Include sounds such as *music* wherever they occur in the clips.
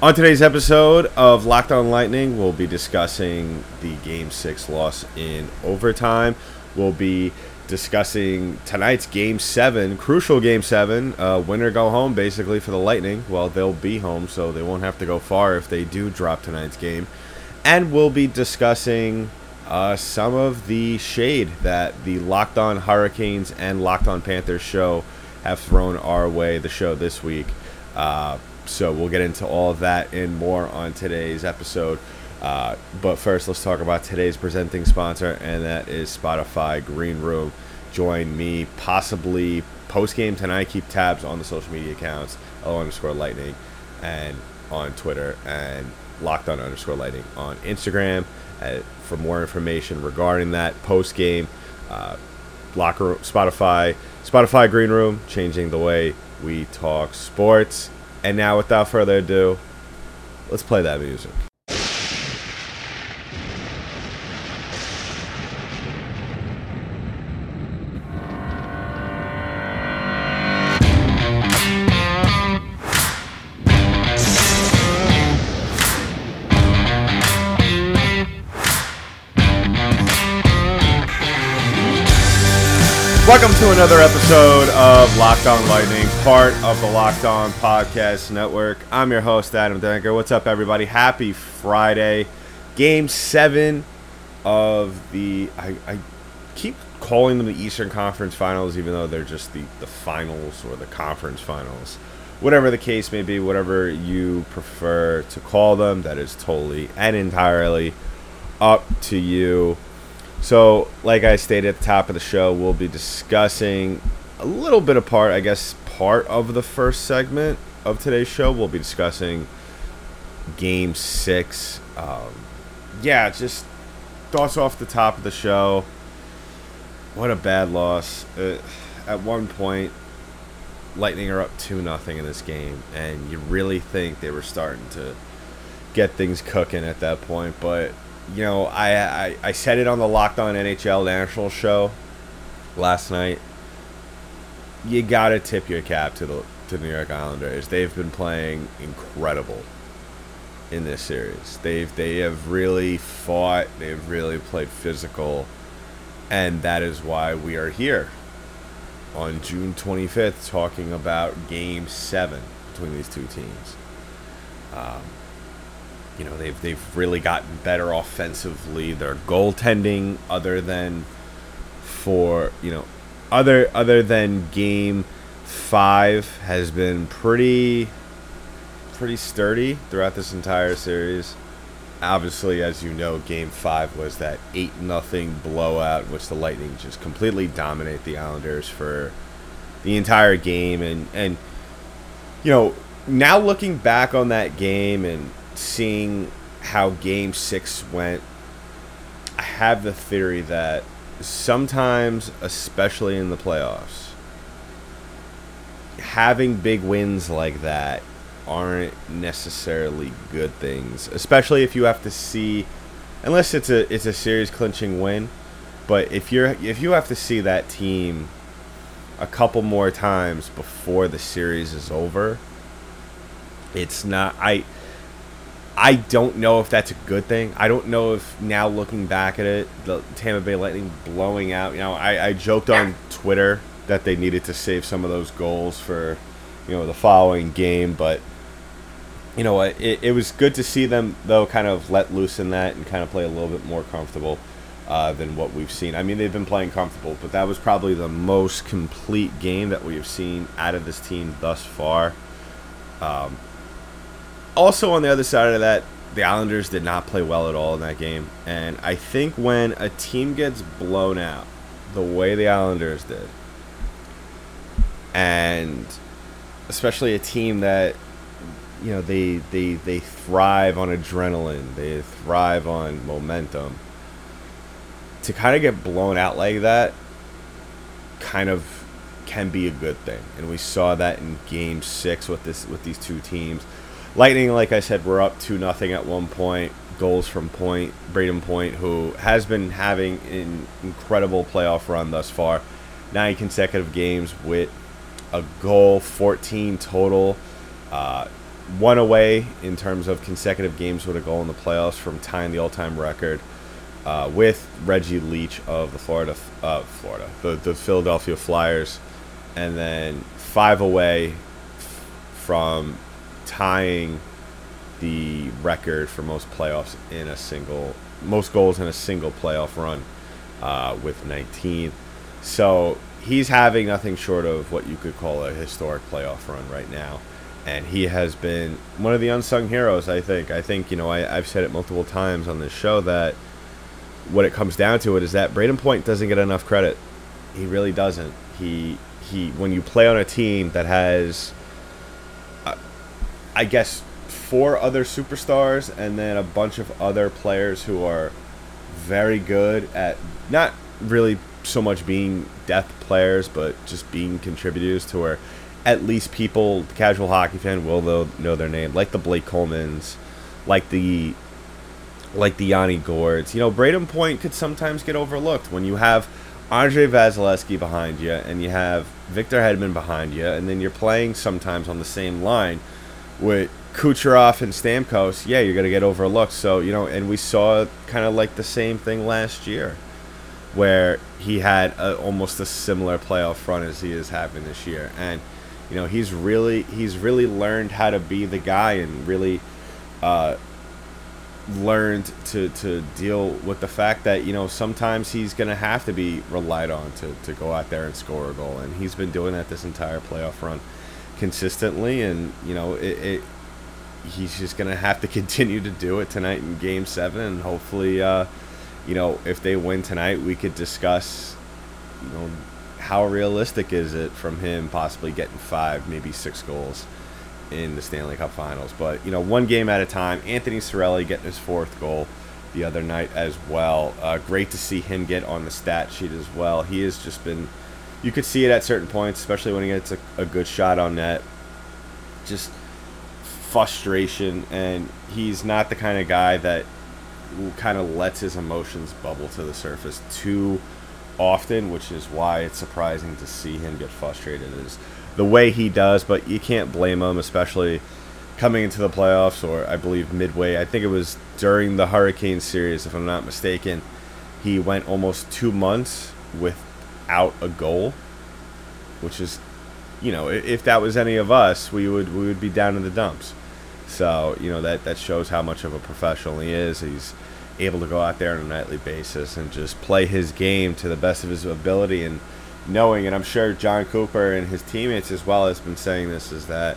On today's episode of Locked On Lightning, we'll be discussing the Game 6 loss in overtime. We'll be discussing tonight's Game 7, crucial Game 7, uh, winner go home basically for the Lightning. Well, they'll be home, so they won't have to go far if they do drop tonight's game. And we'll be discussing uh, some of the shade that the Locked On Hurricanes and Locked On Panthers show have thrown our way, the show this week. Uh, so we'll get into all that and more on today's episode. Uh, but first, let's talk about today's presenting sponsor, and that is Spotify Green Room. Join me possibly post game tonight. Keep tabs on the social media accounts, L underscore lightning, and on Twitter, and locked on underscore lightning on Instagram uh, for more information regarding that post game. Uh, locker Spotify, Spotify Green Room, changing the way we talk sports. And now, without further ado, let's play that music. Welcome to another episode of Locked On Lightning, part of the Locked On Podcast Network. I'm your host, Adam Denker. What's up, everybody? Happy Friday. Game seven of the. I, I keep calling them the Eastern Conference Finals, even though they're just the, the finals or the conference finals. Whatever the case may be, whatever you prefer to call them, that is totally and entirely up to you. So, like I stated at the top of the show, we'll be discussing a little bit apart, I guess, part of the first segment of today's show. We'll be discussing Game Six. Um, yeah, just thoughts off the top of the show. What a bad loss. Uh, at one point, Lightning are up two nothing in this game, and you really think they were starting to get things cooking at that point, but you know, I, I, I said it on the Locked On NHL National show last night. You gotta tip your cap to the to New York Islanders. They've been playing incredible in this series. They've they have really fought. They've really played physical, and that is why we are here on June 25th talking about Game Seven between these two teams. Um, you know they've they've really gotten better offensively. Their goaltending, other than for you know, other other than game five, has been pretty pretty sturdy throughout this entire series. Obviously, as you know, game five was that eight nothing blowout which the Lightning just completely dominate the Islanders for the entire game and and you know now looking back on that game and seeing how game six went, I have the theory that sometimes, especially in the playoffs, having big wins like that aren't necessarily good things, especially if you have to see unless it's a it's a series clinching win, but if you're if you have to see that team a couple more times before the series is over, it's not I I don't know if that's a good thing. I don't know if now looking back at it, the Tampa Bay Lightning blowing out. You know, I, I joked on Twitter that they needed to save some of those goals for, you know, the following game. But you know what? It, it was good to see them though, kind of let loose in that and kind of play a little bit more comfortable uh, than what we've seen. I mean, they've been playing comfortable, but that was probably the most complete game that we have seen out of this team thus far. Um, also on the other side of that, the Islanders did not play well at all in that game. And I think when a team gets blown out the way the Islanders did, and especially a team that you know they they they thrive on adrenaline, they thrive on momentum. To kind of get blown out like that kind of can be a good thing. And we saw that in game 6 with this with these two teams. Lightning, like I said, we're up two nothing at one point. Goals from Point, Braden Point, who has been having an incredible playoff run thus far. Nine consecutive games with a goal, 14 total. Uh, one away in terms of consecutive games with a goal in the playoffs from tying the all-time record uh, with Reggie Leach of the Florida, uh, Florida, the, the Philadelphia Flyers, and then five away from tying the record for most playoffs in a single, most goals in a single playoff run uh, with 19. So he's having nothing short of what you could call a historic playoff run right now. And he has been one of the unsung heroes, I think. I think, you know, I, I've said it multiple times on this show that what it comes down to it is that Braden Point doesn't get enough credit. He really doesn't. He he when you play on a team that has I guess four other superstars and then a bunch of other players who are very good at not really so much being depth players, but just being contributors to where at least people, the casual hockey fan, will though know their name, like the Blake Colemans, like the like the Yanni Gourdes. You know, Braden Point could sometimes get overlooked when you have Andrei Vasilevskiy behind you and you have Victor Hedman behind you, and then you're playing sometimes on the same line with Kucherov and Stamkos. Yeah, you're gonna get overlooked. So you know, and we saw kind of like the same thing last year, where he had a, almost a similar playoff run as he is having this year, and you know he's really he's really learned how to be the guy and really. Uh, learned to, to deal with the fact that you know sometimes he's going to have to be relied on to, to go out there and score a goal and he's been doing that this entire playoff run consistently and you know it, it he's just going to have to *laughs* continue to do it tonight in game seven and hopefully uh, you know if they win tonight we could discuss you know how realistic is it from him possibly getting five maybe six goals in the Stanley Cup Finals. But you know, one game at a time. Anthony Cirelli getting his fourth goal the other night as well. Uh, great to see him get on the stat sheet as well. He has just been. You could see it at certain points, especially when he gets a, a good shot on net. Just frustration, and he's not the kind of guy that kind of lets his emotions bubble to the surface too often, which is why it's surprising to see him get frustrated. Is the way he does, but you can't blame him, especially coming into the playoffs or I believe midway. I think it was during the Hurricane series, if I'm not mistaken. He went almost two months without a goal, which is, you know, if that was any of us, we would we would be down in the dumps. So you know that that shows how much of a professional he is. He's able to go out there on a nightly basis and just play his game to the best of his ability and knowing, and I'm sure Jon Cooper and his teammates as well has been saying this, is that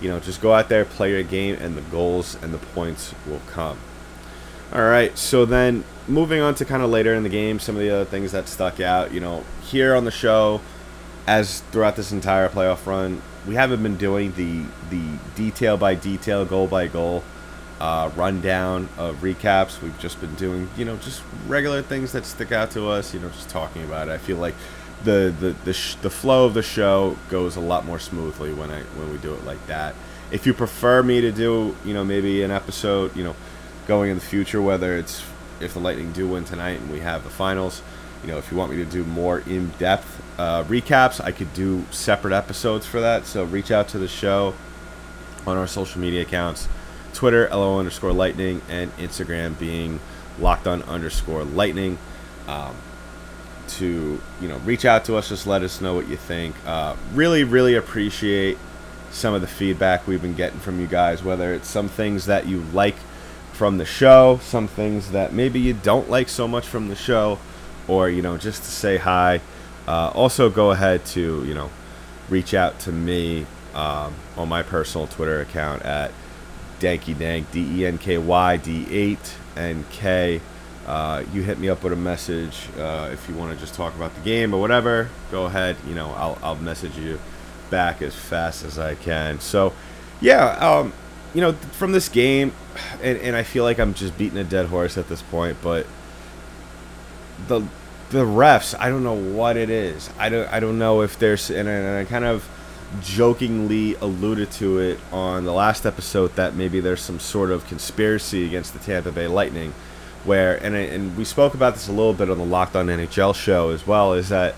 you know just go out there, play your game, and the goals and the points will come. All right, so then moving on to kind of later in the game, some of the other things that stuck out. You know, here on the show, as throughout this entire playoff run, we haven't been doing the the detail by detail, goal by goal uh, rundown of recaps. We've just been doing, you know, just regular things that stick out to us. You know, just talking about it. I feel like the the the, sh- the flow of the show goes a lot more smoothly when I when we do it like that. If you prefer me to do, you know, maybe an episode, you know, going in the future, whether it's if the Lightning do win tonight and we have the finals, you know, if you want me to do more in-depth uh, recaps, I could do separate episodes for that. So reach out to the show on our social media accounts, Twitter LO underscore Lightning and Instagram being locked on underscore Lightning. Um, to you know reach out to us just let us know what you think uh, really really appreciate some of the feedback we've been getting from you guys whether it's some things that you like from the show some things that maybe you don't like so much from the show or you know just to say hi uh, also go ahead to you know reach out to me um, on my personal twitter account at Danky Dank D E N K Y D eight N K. uh, you hit me up with a message uh, if you want to just talk about the game or whatever. Go ahead. You know, I'll, I'll message you back as fast as I can. So, yeah, um, you know, from this game, and, and I feel like I'm just beating a dead horse at this point, but the the refs, I don't know what it is. I don't I don't know if there's and I, and I kind of jokingly alluded to it on the last episode that maybe there's some sort of conspiracy against the Tampa Bay Lightning where and and we spoke about this a little bit on the Locked On NHL show as well is that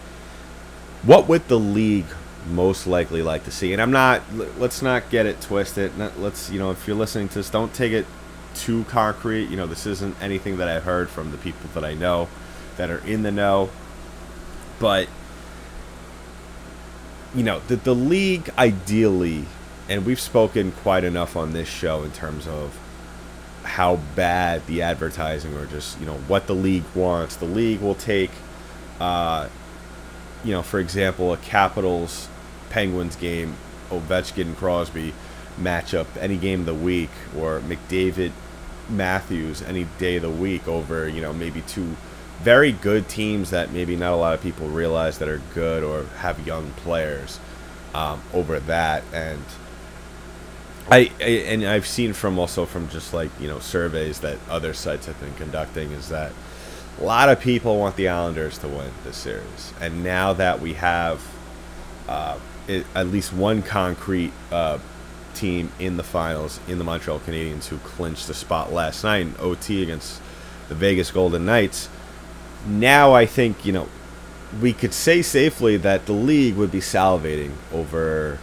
what with the league most likely like to see. And I'm not. Let's not get it twisted. let's you know if you're listening to this, don't take it too concrete. You know, this isn't anything that I've heard from the people that I know that are in the know. But you know, the the league ideally, and we've spoken quite enough on this show in terms of how bad the advertising or just you know what the league wants. The league will take, uh, you know, for example, a Capitals Penguins game, Ovechkin Crosby matchup any game of the week, or McDavid Matthews any day of the week over you know maybe two very good teams that maybe not a lot of people realize that are good or have young players um, over that. And I, I, and I've seen from also from just like you know surveys that other sites have been conducting is that a lot of people want the Islanders to win this series, and now that we have uh, it, at least one concrete uh, team in the finals in the Montreal Canadiens who clinched the spot last night in OT against the Vegas Golden Knights, now I think you know we could say safely that the league would be salivating over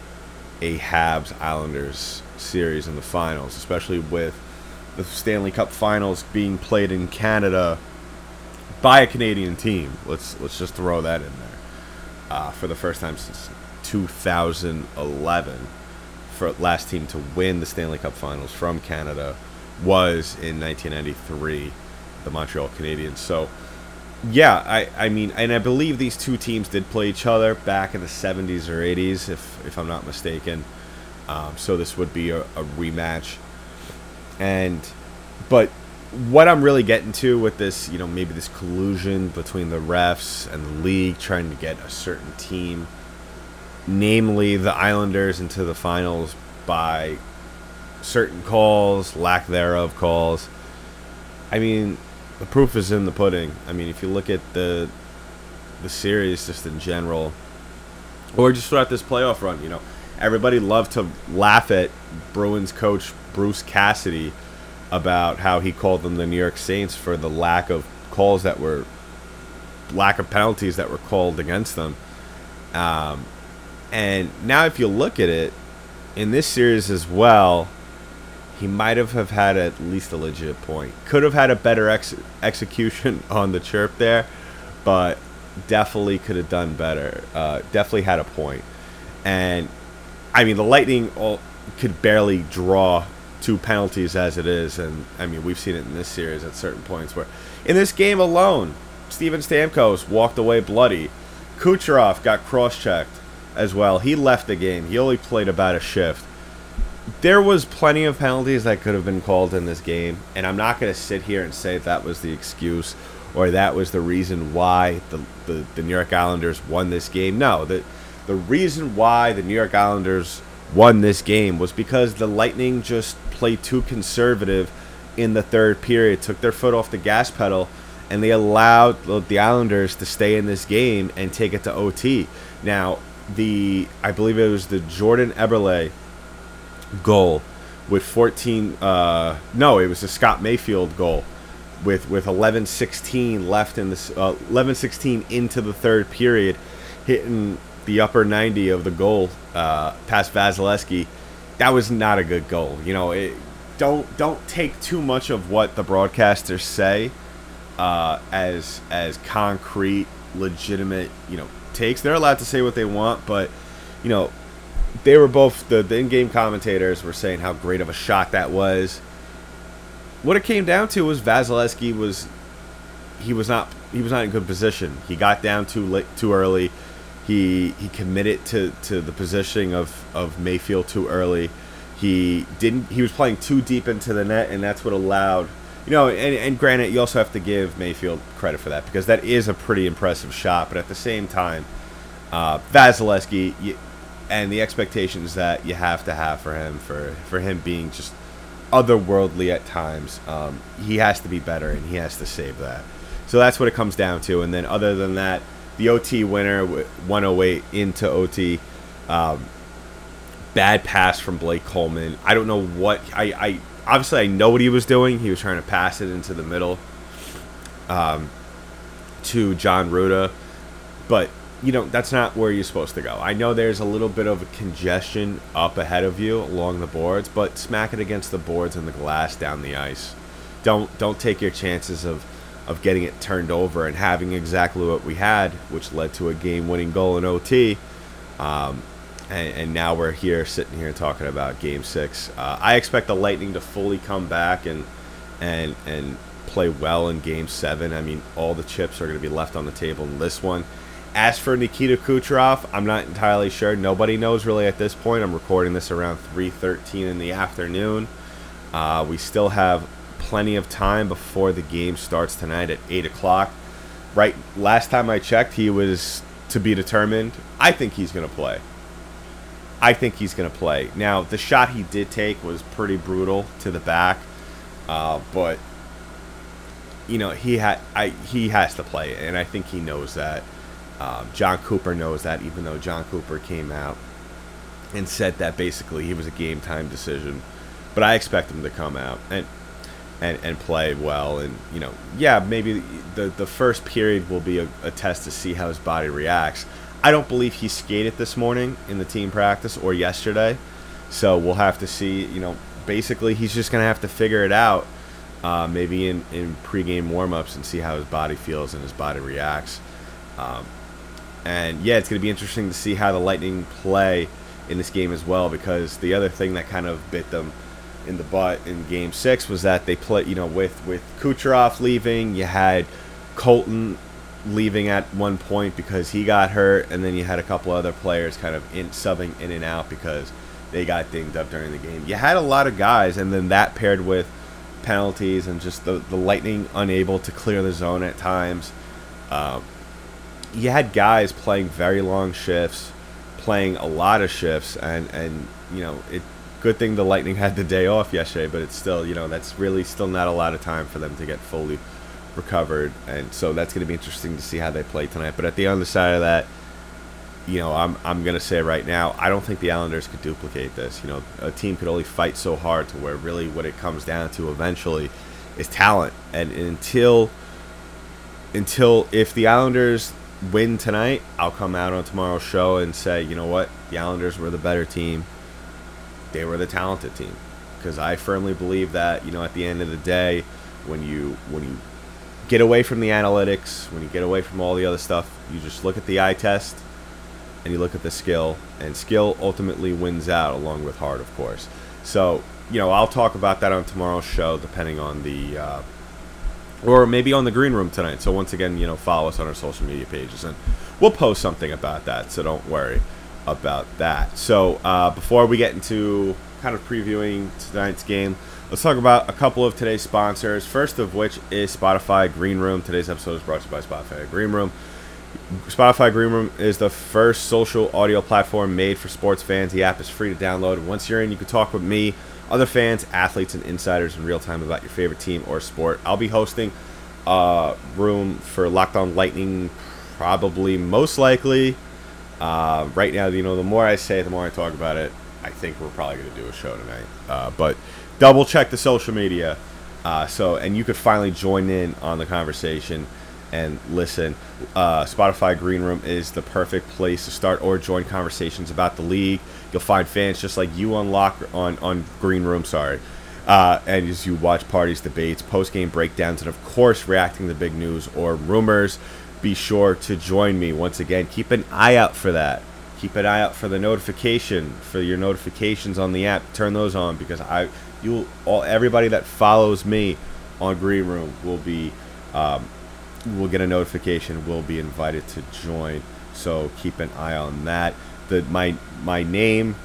a Habs Islanders series in the finals, especially with the Stanley Cup Finals being played in Canada by a Canadian team. Let's let's just throw that in there uh, for the first time since 2011. For last team to win the Stanley Cup Finals from Canada was in 1993, the Montreal Canadiens. So yeah, I, I mean, and I believe these two teams did play each other back in the 70s or 80s, if, if I'm not mistaken. Um, so this would be a, a, rematch. And, but what I'm really getting to with this, you know, maybe this collusion between the refs and the league trying to get a certain team, namely the Islanders, into the finals by certain calls, lack thereof calls. I mean, the proof is in the pudding. I mean, if you look at the the series just in general, or just throughout this playoff run, you know, everybody loved to laugh at Bruins coach Bruce Cassidy about how he called them the New York Saints for the lack of calls that were lack of penalties that were called against them. Um, and now, if you look at it in this series as well, he might have, have had at least a legit point. Could have had a better ex- execution *laughs* on the chirp there, but definitely could have done better. Uh, definitely had a point. And I mean, the Lightning all, could barely draw two penalties as it is, and I mean, we've seen it in this series at certain points where, in this game alone, Steven Stamkos walked away bloody. Kucherov got cross-checked as well. He left the game. He only played about a shift there was plenty of penalties that could have been called in this game, and I'm not going to sit here and say that was the excuse or that was the reason why the, the, the New York Islanders won this game. No, the the reason why the New York Islanders won this game was because the Lightning just played too conservative in the third period, took their foot off the gas pedal, and they allowed the Islanders to stay in this game and take it to OT. Now, the I believe it was the Jordan Eberle goal with 14 uh, no it was a scott mayfield goal with with 11-16 left in this uh, 11-16 into the third period hitting the upper 90 of the goal uh, past Vasilevskiy that was not a good goal you know it, don't don't take too much of what the broadcasters say uh, as as concrete legitimate you know takes they're allowed to say what they want but you know they were both the, the in-game commentators were saying how great of a shot that was. What it came down to was Vasilevskiy was he was not he was not in good position. He got down too late, too early. He he committed to, to the positioning of, of Mayfield too early. He didn't he was playing too deep into the net and that's what allowed you know, and, and granted, you also have to give Mayfield credit for that because that is a pretty impressive shot. But at the same time, uh, Vasilevskiy, you, and the expectations that you have to have for him for for him being just otherworldly at times. Um, he has to be better, and he has to save that. So that's what it comes down to. And then other than that, the OT winner 108 into OT. Um, bad pass from Blake Coleman. I don't know what I, I obviously I know what he was doing. He was trying to pass it into the middle um, to Jan Rutta, but you know that's not where you're supposed to go. I know there's a little bit of a congestion up ahead of you along the boards, but smack it against the boards and the glass down the ice. Don't don't take your chances of of getting it turned over and having exactly what we had, which led to a game-winning goal in OT. Um, and, and, now we're here sitting here talking about Game Six. Uh, I expect the Lightning to fully come back and and and play well in Game Seven. I mean, all the chips are going to be left on the table in this one. As for Nikita Kucherov, I'm not entirely sure. Nobody knows really at this point. I'm recording this around 3:13 in the afternoon. Uh, we still have plenty of time before the game starts tonight at 8 o'clock. Right, last time I checked, he was to be determined. I think he's going to play. I think he's going to play. Now, the shot he did take was pretty brutal to the back, uh, but you know he had I he has to play, and I think he knows that. Um, Jon Cooper knows that, even though Jon Cooper came out and said that basically he was a game time decision. But I expect him to come out and and, and play well. And you know, yeah, maybe the the first period will be a, a test to see how his body reacts. I don't believe he skated this morning in the team practice or yesterday, so we'll have to see. You know, basically he's just gonna have to figure it out. Uh, maybe in, in pregame warmups and see how his body feels and his body reacts. Um, and yeah, it's going to be interesting to see how the Lightning play in this game as well because the other thing that kind of bit them in the butt in game six was that they play, you know, with, with Kucherov leaving, you had Colton leaving at one point because he got hurt, and then you had a couple other players kind of in, subbing in and out because they got dinged up during the game. You had a lot of guys, and then that paired with penalties and just the, the Lightning unable to clear the zone at times. Um, you had guys playing very long shifts, playing a lot of shifts, and and you know it. Good thing the Lightning had the day off yesterday, but it's still you know that's really still not a lot of time for them to get fully recovered, and so that's going to be interesting to see how they play tonight. But at the other side of that, you know, I'm I'm gonna say right now, I don't think the Islanders could duplicate this. You know, a team could only fight so hard to where really what it comes down to eventually is talent, and until until if the Islanders win tonight, I'll come out on tomorrow's show and say, you know what, the Islanders were the better team. They were the talented team, because I firmly believe that you know at the end of the day, when you when you get away from the analytics, when you get away from all the other stuff, you just look at the eye test and you look at the skill, and skill ultimately wins out along with heart, of course. So you know I'll talk about that on tomorrow's show, depending on the. Uh, or maybe on the green room tonight. So once again, you know, follow us on our social media pages, and we'll post something about that. So don't worry about that. So uh, before we get into kind of previewing tonight's game, let's talk about a couple of today's sponsors. First of which is Spotify Green Room. Today's episode is brought to you by Spotify Green Room. Spotify Green Room is the first social audio platform made for sports fans. The app is free to download. Once you're in, you can talk with me other fans, athletes, and insiders in real time about your favorite team or sport. I'll be hosting a room for Locked On Lightning, probably most likely. Uh, right now, you know, the more I say it, the more I talk about it. I think we're probably going to do a show tonight. Uh, but double check the social media. Uh, so, and you could finally join in on the conversation and listen. Uh, Spotify Green Room is the perfect place to start or join conversations about the league. You'll find fans just like you on lock on on Green Room. Sorry. Uh, and as you watch parties, debates, post game breakdowns, and of course, reacting to big news or rumors, be sure to join me once again. Keep an eye out for that. Keep an eye out for the notification for your notifications on the app. Turn those on because I, you, all everybody that follows me on Green Room will be um, will get a notification. Will be invited to join. So keep an eye on that. The my my name,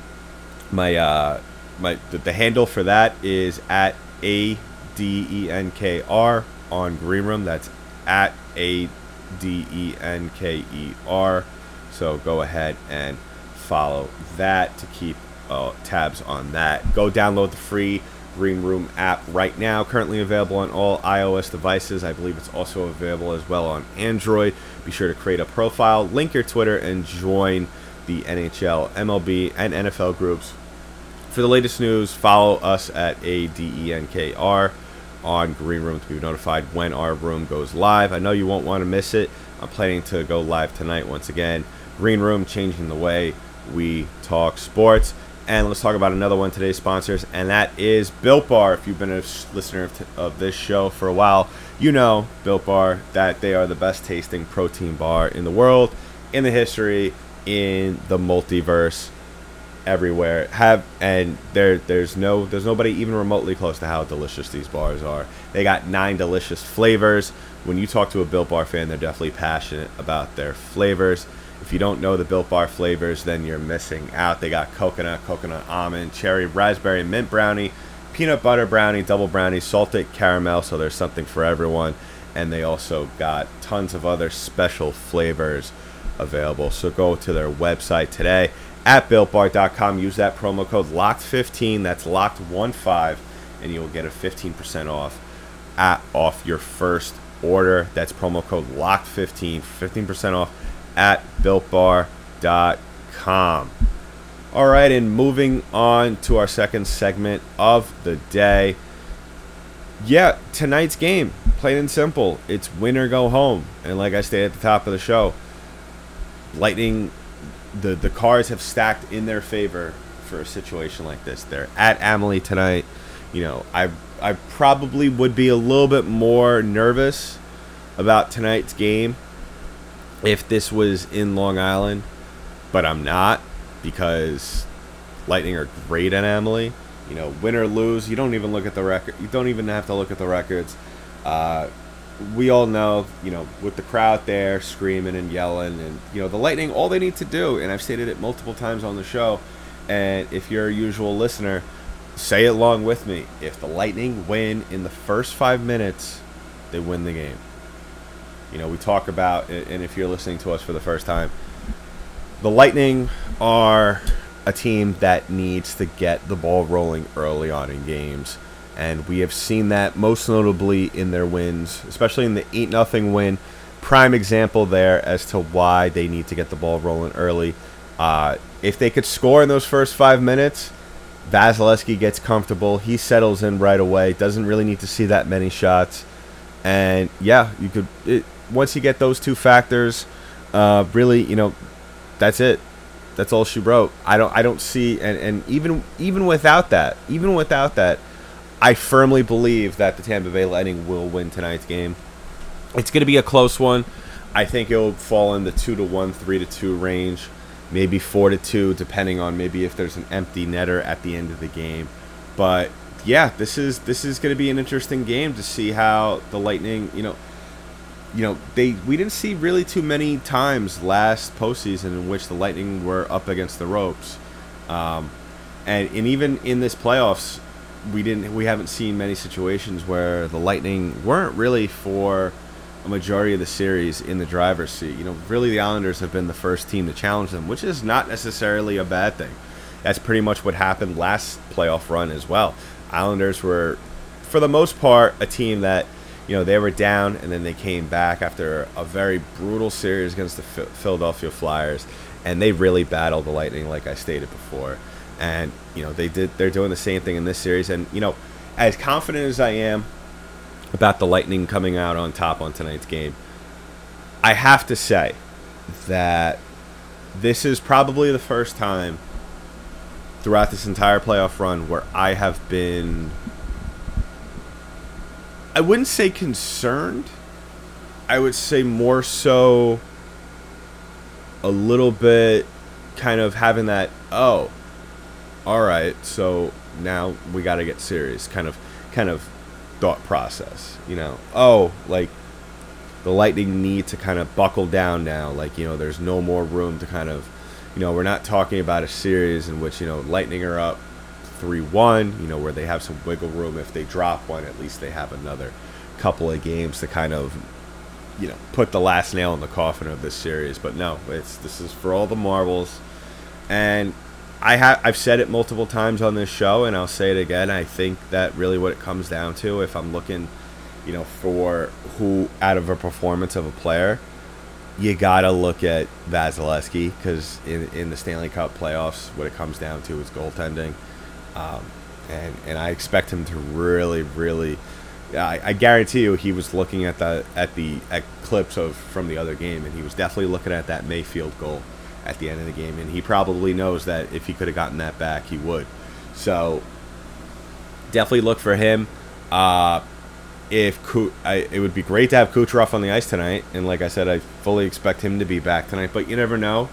my uh, my the, the handle for that is at a d e n k r on Green Room. That's at a d e n k e r. So go ahead and follow that to keep uh, tabs on that. Go download the free Green Room app right now. Currently available on all iOS devices. I believe it's also available as well on Android. Be sure to create a profile, link your Twitter, and join the NHL, MLB, and NFL groups. For the latest news, follow us at ADENKR on Green Room to be notified when our room goes live. I know you won't want to miss it. I'm planning to go live tonight once again. Green Room changing the way we talk sports. And let's talk about another one of today's sponsors, and that is Built Bar. If you've been a listener of, t- of this show for a while, you know Built Bar that they are the best tasting protein bar in the world, in the history, in the multiverse, everywhere. Have and there there's no there's nobody even remotely close to how delicious these bars are. They got nine delicious flavors. When you talk to a Built Bar fan, they're definitely passionate about their flavors. If you don't know the Built Bar flavors, then you're missing out. They got coconut, coconut almond, cherry, raspberry, mint brownie, peanut butter brownie, double brownie, salted caramel. So there's something for everyone. And they also got tons of other special flavors available. So go to their website today at builtbar.com. Use that promo code LOCKED15. That's locked15, and you'll get a 15% off at off your first order. That's promo code LOCKED15, 15% off at builtbar.com. All right, and moving on to our second segment of the day. Yeah, tonight's game, plain and simple. It's win or go home. And like I stated at the top of the show, Lightning, the, the cards have stacked in their favor for a situation like this. They're at Amalie tonight. You know, I I probably would be a little bit more nervous about tonight's game if this was in Long Island, but I'm not because Lightning are great at Amalie. You know, win or lose, you don't even look at the record. You don't even have to look at the records. Uh, we all know, you know, with the crowd there screaming and yelling, and you know, the Lightning, all they need to do, and I've stated it multiple times on the show, and if you're a usual listener, say it along with me. If the Lightning win in the first five minutes, they win the game. You know, we talk about, and if you're listening to us for the first time, the Lightning are a team that needs to get the ball rolling early on in games. And we have seen that most notably in their wins, especially in the 8 0 win. Prime example there as to why they need to get the ball rolling early. Uh, if they could score in those first five minutes, Vasilevskiy gets comfortable. He settles in right away. Doesn't really need to see that many shots. And yeah, you could. It, once you get those two factors, uh, really, you know, that's it. That's all she wrote. I don't I don't see and, and even even without that, even without that, I firmly believe that the Tampa Bay Lightning will win tonight's game. It's going to be a close one. I think it will fall in the two to one, three to two range, maybe four to two, depending on maybe if there's an empty netter at the end of the game. But yeah, this is this is going to be an interesting game to see how the Lightning, you know, you know, they we didn't see really too many times last postseason in which the Lightning were up against the ropes, um, and and even in this playoffs, we didn't we haven't seen many situations where the Lightning weren't really for a majority of the series in the driver's seat. You know, really the Islanders have been the first team to challenge them, which is not necessarily a bad thing. That's pretty much what happened last playoff run as well. Islanders were, for the most part, a team that you know, they were down and then they came back after a very brutal series against the Philadelphia Flyers, and they really battled the Lightning, like I stated before. And you know, they did. They're doing the same thing in this series, and you know, as confident as I am about the Lightning coming out on top on tonight's game, I have to say that this is probably the first time throughout this entire playoff run where I have been I wouldn't say concerned. I would say more so a little bit kind of having that, oh, all right, so now we got to get serious kind of kind of thought process, you know. Oh, like the Lightning need to kind of buckle down now, like, you know, there's no more room to kind of, you know, we're not talking about a series in which, you know, Lightning are up 3 1, you know, where they have some wiggle room. If they drop one, at least they have another couple of games to kind of, you know, put the last nail in the coffin of this series. But no, it's this is for all the marbles. And I have I've said it multiple times on this show, and I'll say it again. I think that really what it comes down to, if I'm looking, you know, for who out of a performance of a player, you gotta look at Vasilevskiy because in in the Stanley Cup playoffs, what it comes down to is goaltending. Um, and and I expect him to really, really I, I guarantee you he was looking at the at the at clips of from the other game, and he was definitely looking at that Mayfield goal at the end of the game, and he probably knows that if he could have gotten that back, he would. So definitely look for him. Uh, if Ku- I, it would be great to have Kucherov on the ice tonight, and like I said, I fully expect him to be back tonight. But you never know.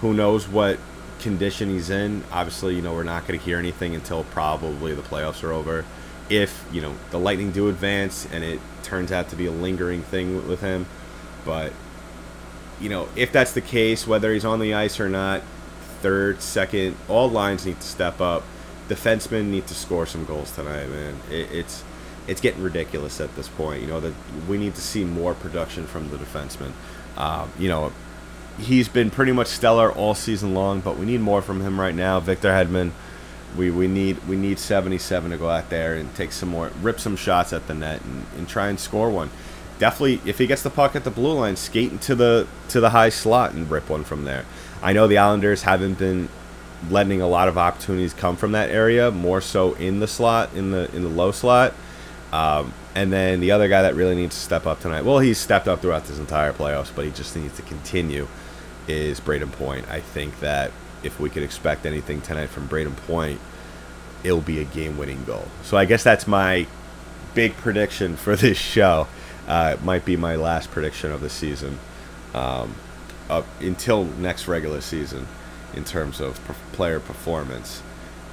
Who knows what condition he's in? Obviously, you know we're not going to hear anything until probably the playoffs are over. If you know the Lightning do advance and it turns out to be a lingering thing with him, but you know if that's the case, whether he's on the ice or not, third, second, all lines need to step up. Defensemen need to score some goals tonight, man. It, it's it's getting ridiculous at this point. You know that we need to see more production from the defenseman. Um, you know, he's been pretty much stellar all season long, but we need more from him right now. Victor Hedman, we, we need we need 77 to go out there and take some more, rip some shots at the net and, and try and score one. Definitely, if he gets the puck at the blue line, skate into the to the high slot and rip one from there. I know the Islanders haven't been letting a lot of opportunities come from that area, more so in the slot, in the in the low slot. Um, and then the other guy that really needs to step up tonight, well, he's stepped up throughout this entire playoffs, but he just needs to continue, is Braden Point. I think that if we could expect anything tonight from Braden Point, it'll be a game winning goal. So I guess that's my big prediction for this *laughs* show. Uh, it might be my last prediction of the season um, up until next regular season in terms of player performance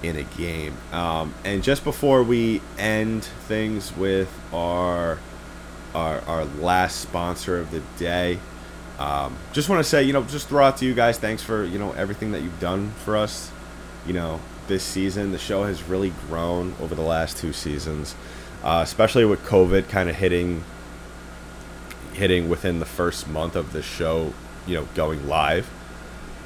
in a game. Um, and just before we end things with our our, our last sponsor of the day, um, just want to say, you know, just throw out to you guys, thanks for you know everything that you've done for us. You know, this season the show has really grown over the last two seasons, uh, especially with COVID kind of hitting hitting within the first month of the show. You know, going live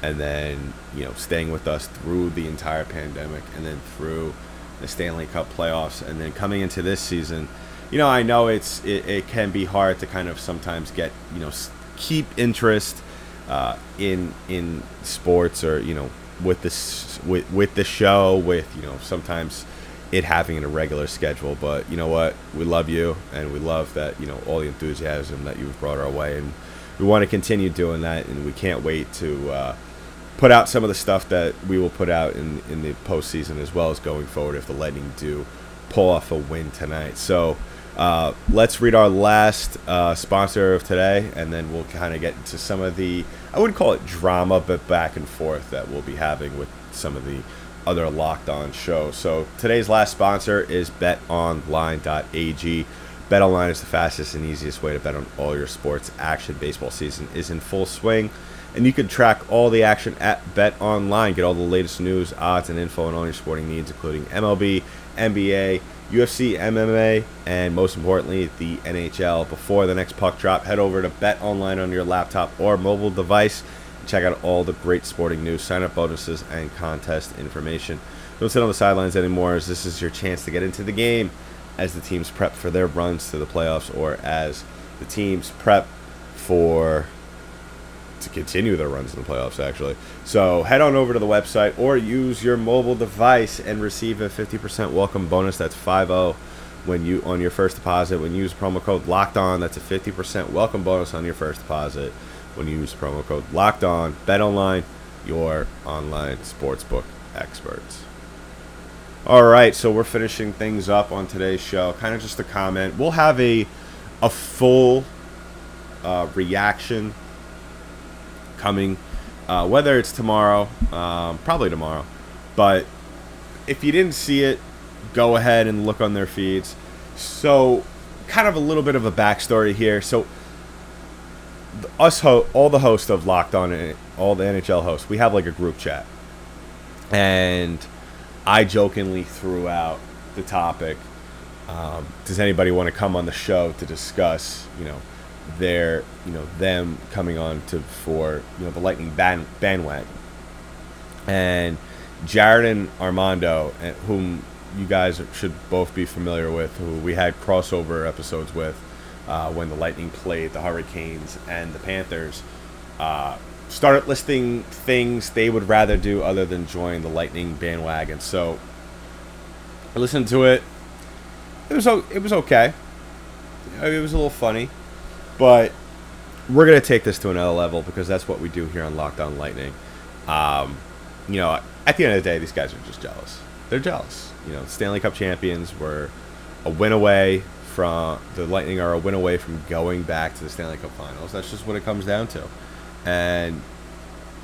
and then you know staying with us through the entire pandemic and then through the Stanley Cup playoffs and then coming into this season you know I know it's it, it can be hard to kind of sometimes get you know keep interest uh, in in sports or you know with this with with the show with you know sometimes it having a regular schedule but you know what we love you and we love that you know all the enthusiasm that you've brought our way and we want to continue doing that and we can't wait to uh, put out some of the stuff that we will put out in in the postseason as well as going forward if the Lightning do pull off a win tonight. So uh, let's read our last uh, sponsor of today, and then we'll kind of get into some of the I wouldn't call it drama, but back and forth that we'll be having with some of the other locked on show. So today's last sponsor is betonline.ag. BetOnline is the fastest and easiest way to bet on all your sports action. Baseball season is in full swing and you can track all the action at BetOnline. Get all the latest news, odds, and info on all your sporting needs, including MLB, NBA, UFC, MMA, and most importantly, the NHL. Before the next puck drop, head over to BetOnline on your laptop or mobile device. Check out all the great sporting news, sign up bonuses, and contest information. Don't sit on the sidelines anymore, as this is your chance to get into the game as the teams prep for their runs to the playoffs or as the teams prep for to continue their runs in the playoffs, actually. So head on over to the website or use your mobile device and receive a 50% welcome bonus. That's 5 when you on your first deposit. When you use promo code Locked On, that's a 50% welcome bonus on your first deposit. When you use promo code Locked On, Bet Online, your online sportsbook experts. All right, so we're finishing things up on today's show. Kind of just a comment. We'll have a a full uh, reaction coming, uh, whether it's tomorrow, um, probably tomorrow. But if you didn't see it, go ahead and look on their feeds. So, kind of a little bit of a backstory here. So, us, ho- all the hosts of Locked On, all the NHL hosts, we have like a group chat, and I jokingly threw out the topic. Um, does anybody want to come on the show to discuss, you know, their you know them coming on to for you know the Lightning band, bandwagon, and Jared and Armando, whom you guys should both be familiar with, who we had crossover episodes with uh, when the Lightning played the Hurricanes and the Panthers. Uh, started listing things they would rather do other than join the Lightning bandwagon. So I listened to it, it was it was okay. It was a little funny, but we're gonna take this to another level because that's what we do here on Locked On Lightning. Um, you know, at the end of the day, these guys are just jealous. They're jealous. You know, Stanley Cup champions were a win away from the Lightning are a win away from going back to the Stanley Cup Finals. That's just what it comes down to, and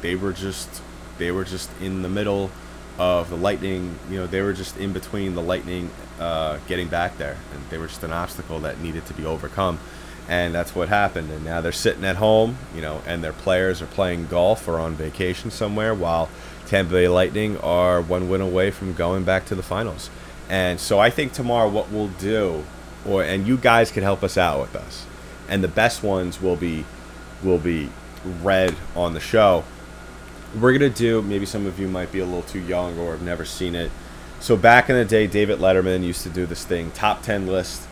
they were just they were just in the middle of the Lightning. You know, they were just in between the Lightning uh, getting back there, and they were just an obstacle that needed to be overcome. And that's what happened. And now they're sitting at home, you know, and their players are playing golf or on vacation somewhere, while Tampa Bay Lightning are one win away from going back to the finals. And so I think tomorrow what we'll do, or and you guys can help us out with us, and the best ones will be will be read on the show. We're gonna do maybe some of you might be a little too young or have never seen it. So back in the day david letterman used to do this thing top 10 list.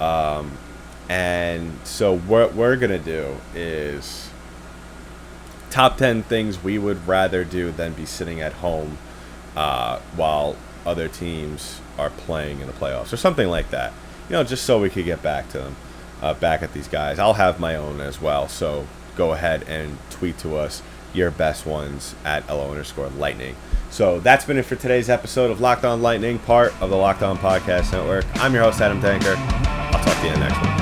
Um, and so what we're gonna do is top 10 things we would rather do than be sitting at home uh, while other teams are playing in the playoffs or something like that you know just so we could get back to them uh, back at these guys i'll have my own as well so go ahead and tweet to us your best ones at LO underscore lightning. So that's been it for today's episode of Locked On Lightning, part of the Locked On Podcast Network. I'm your host, Adam Danker. I'll talk to you next one.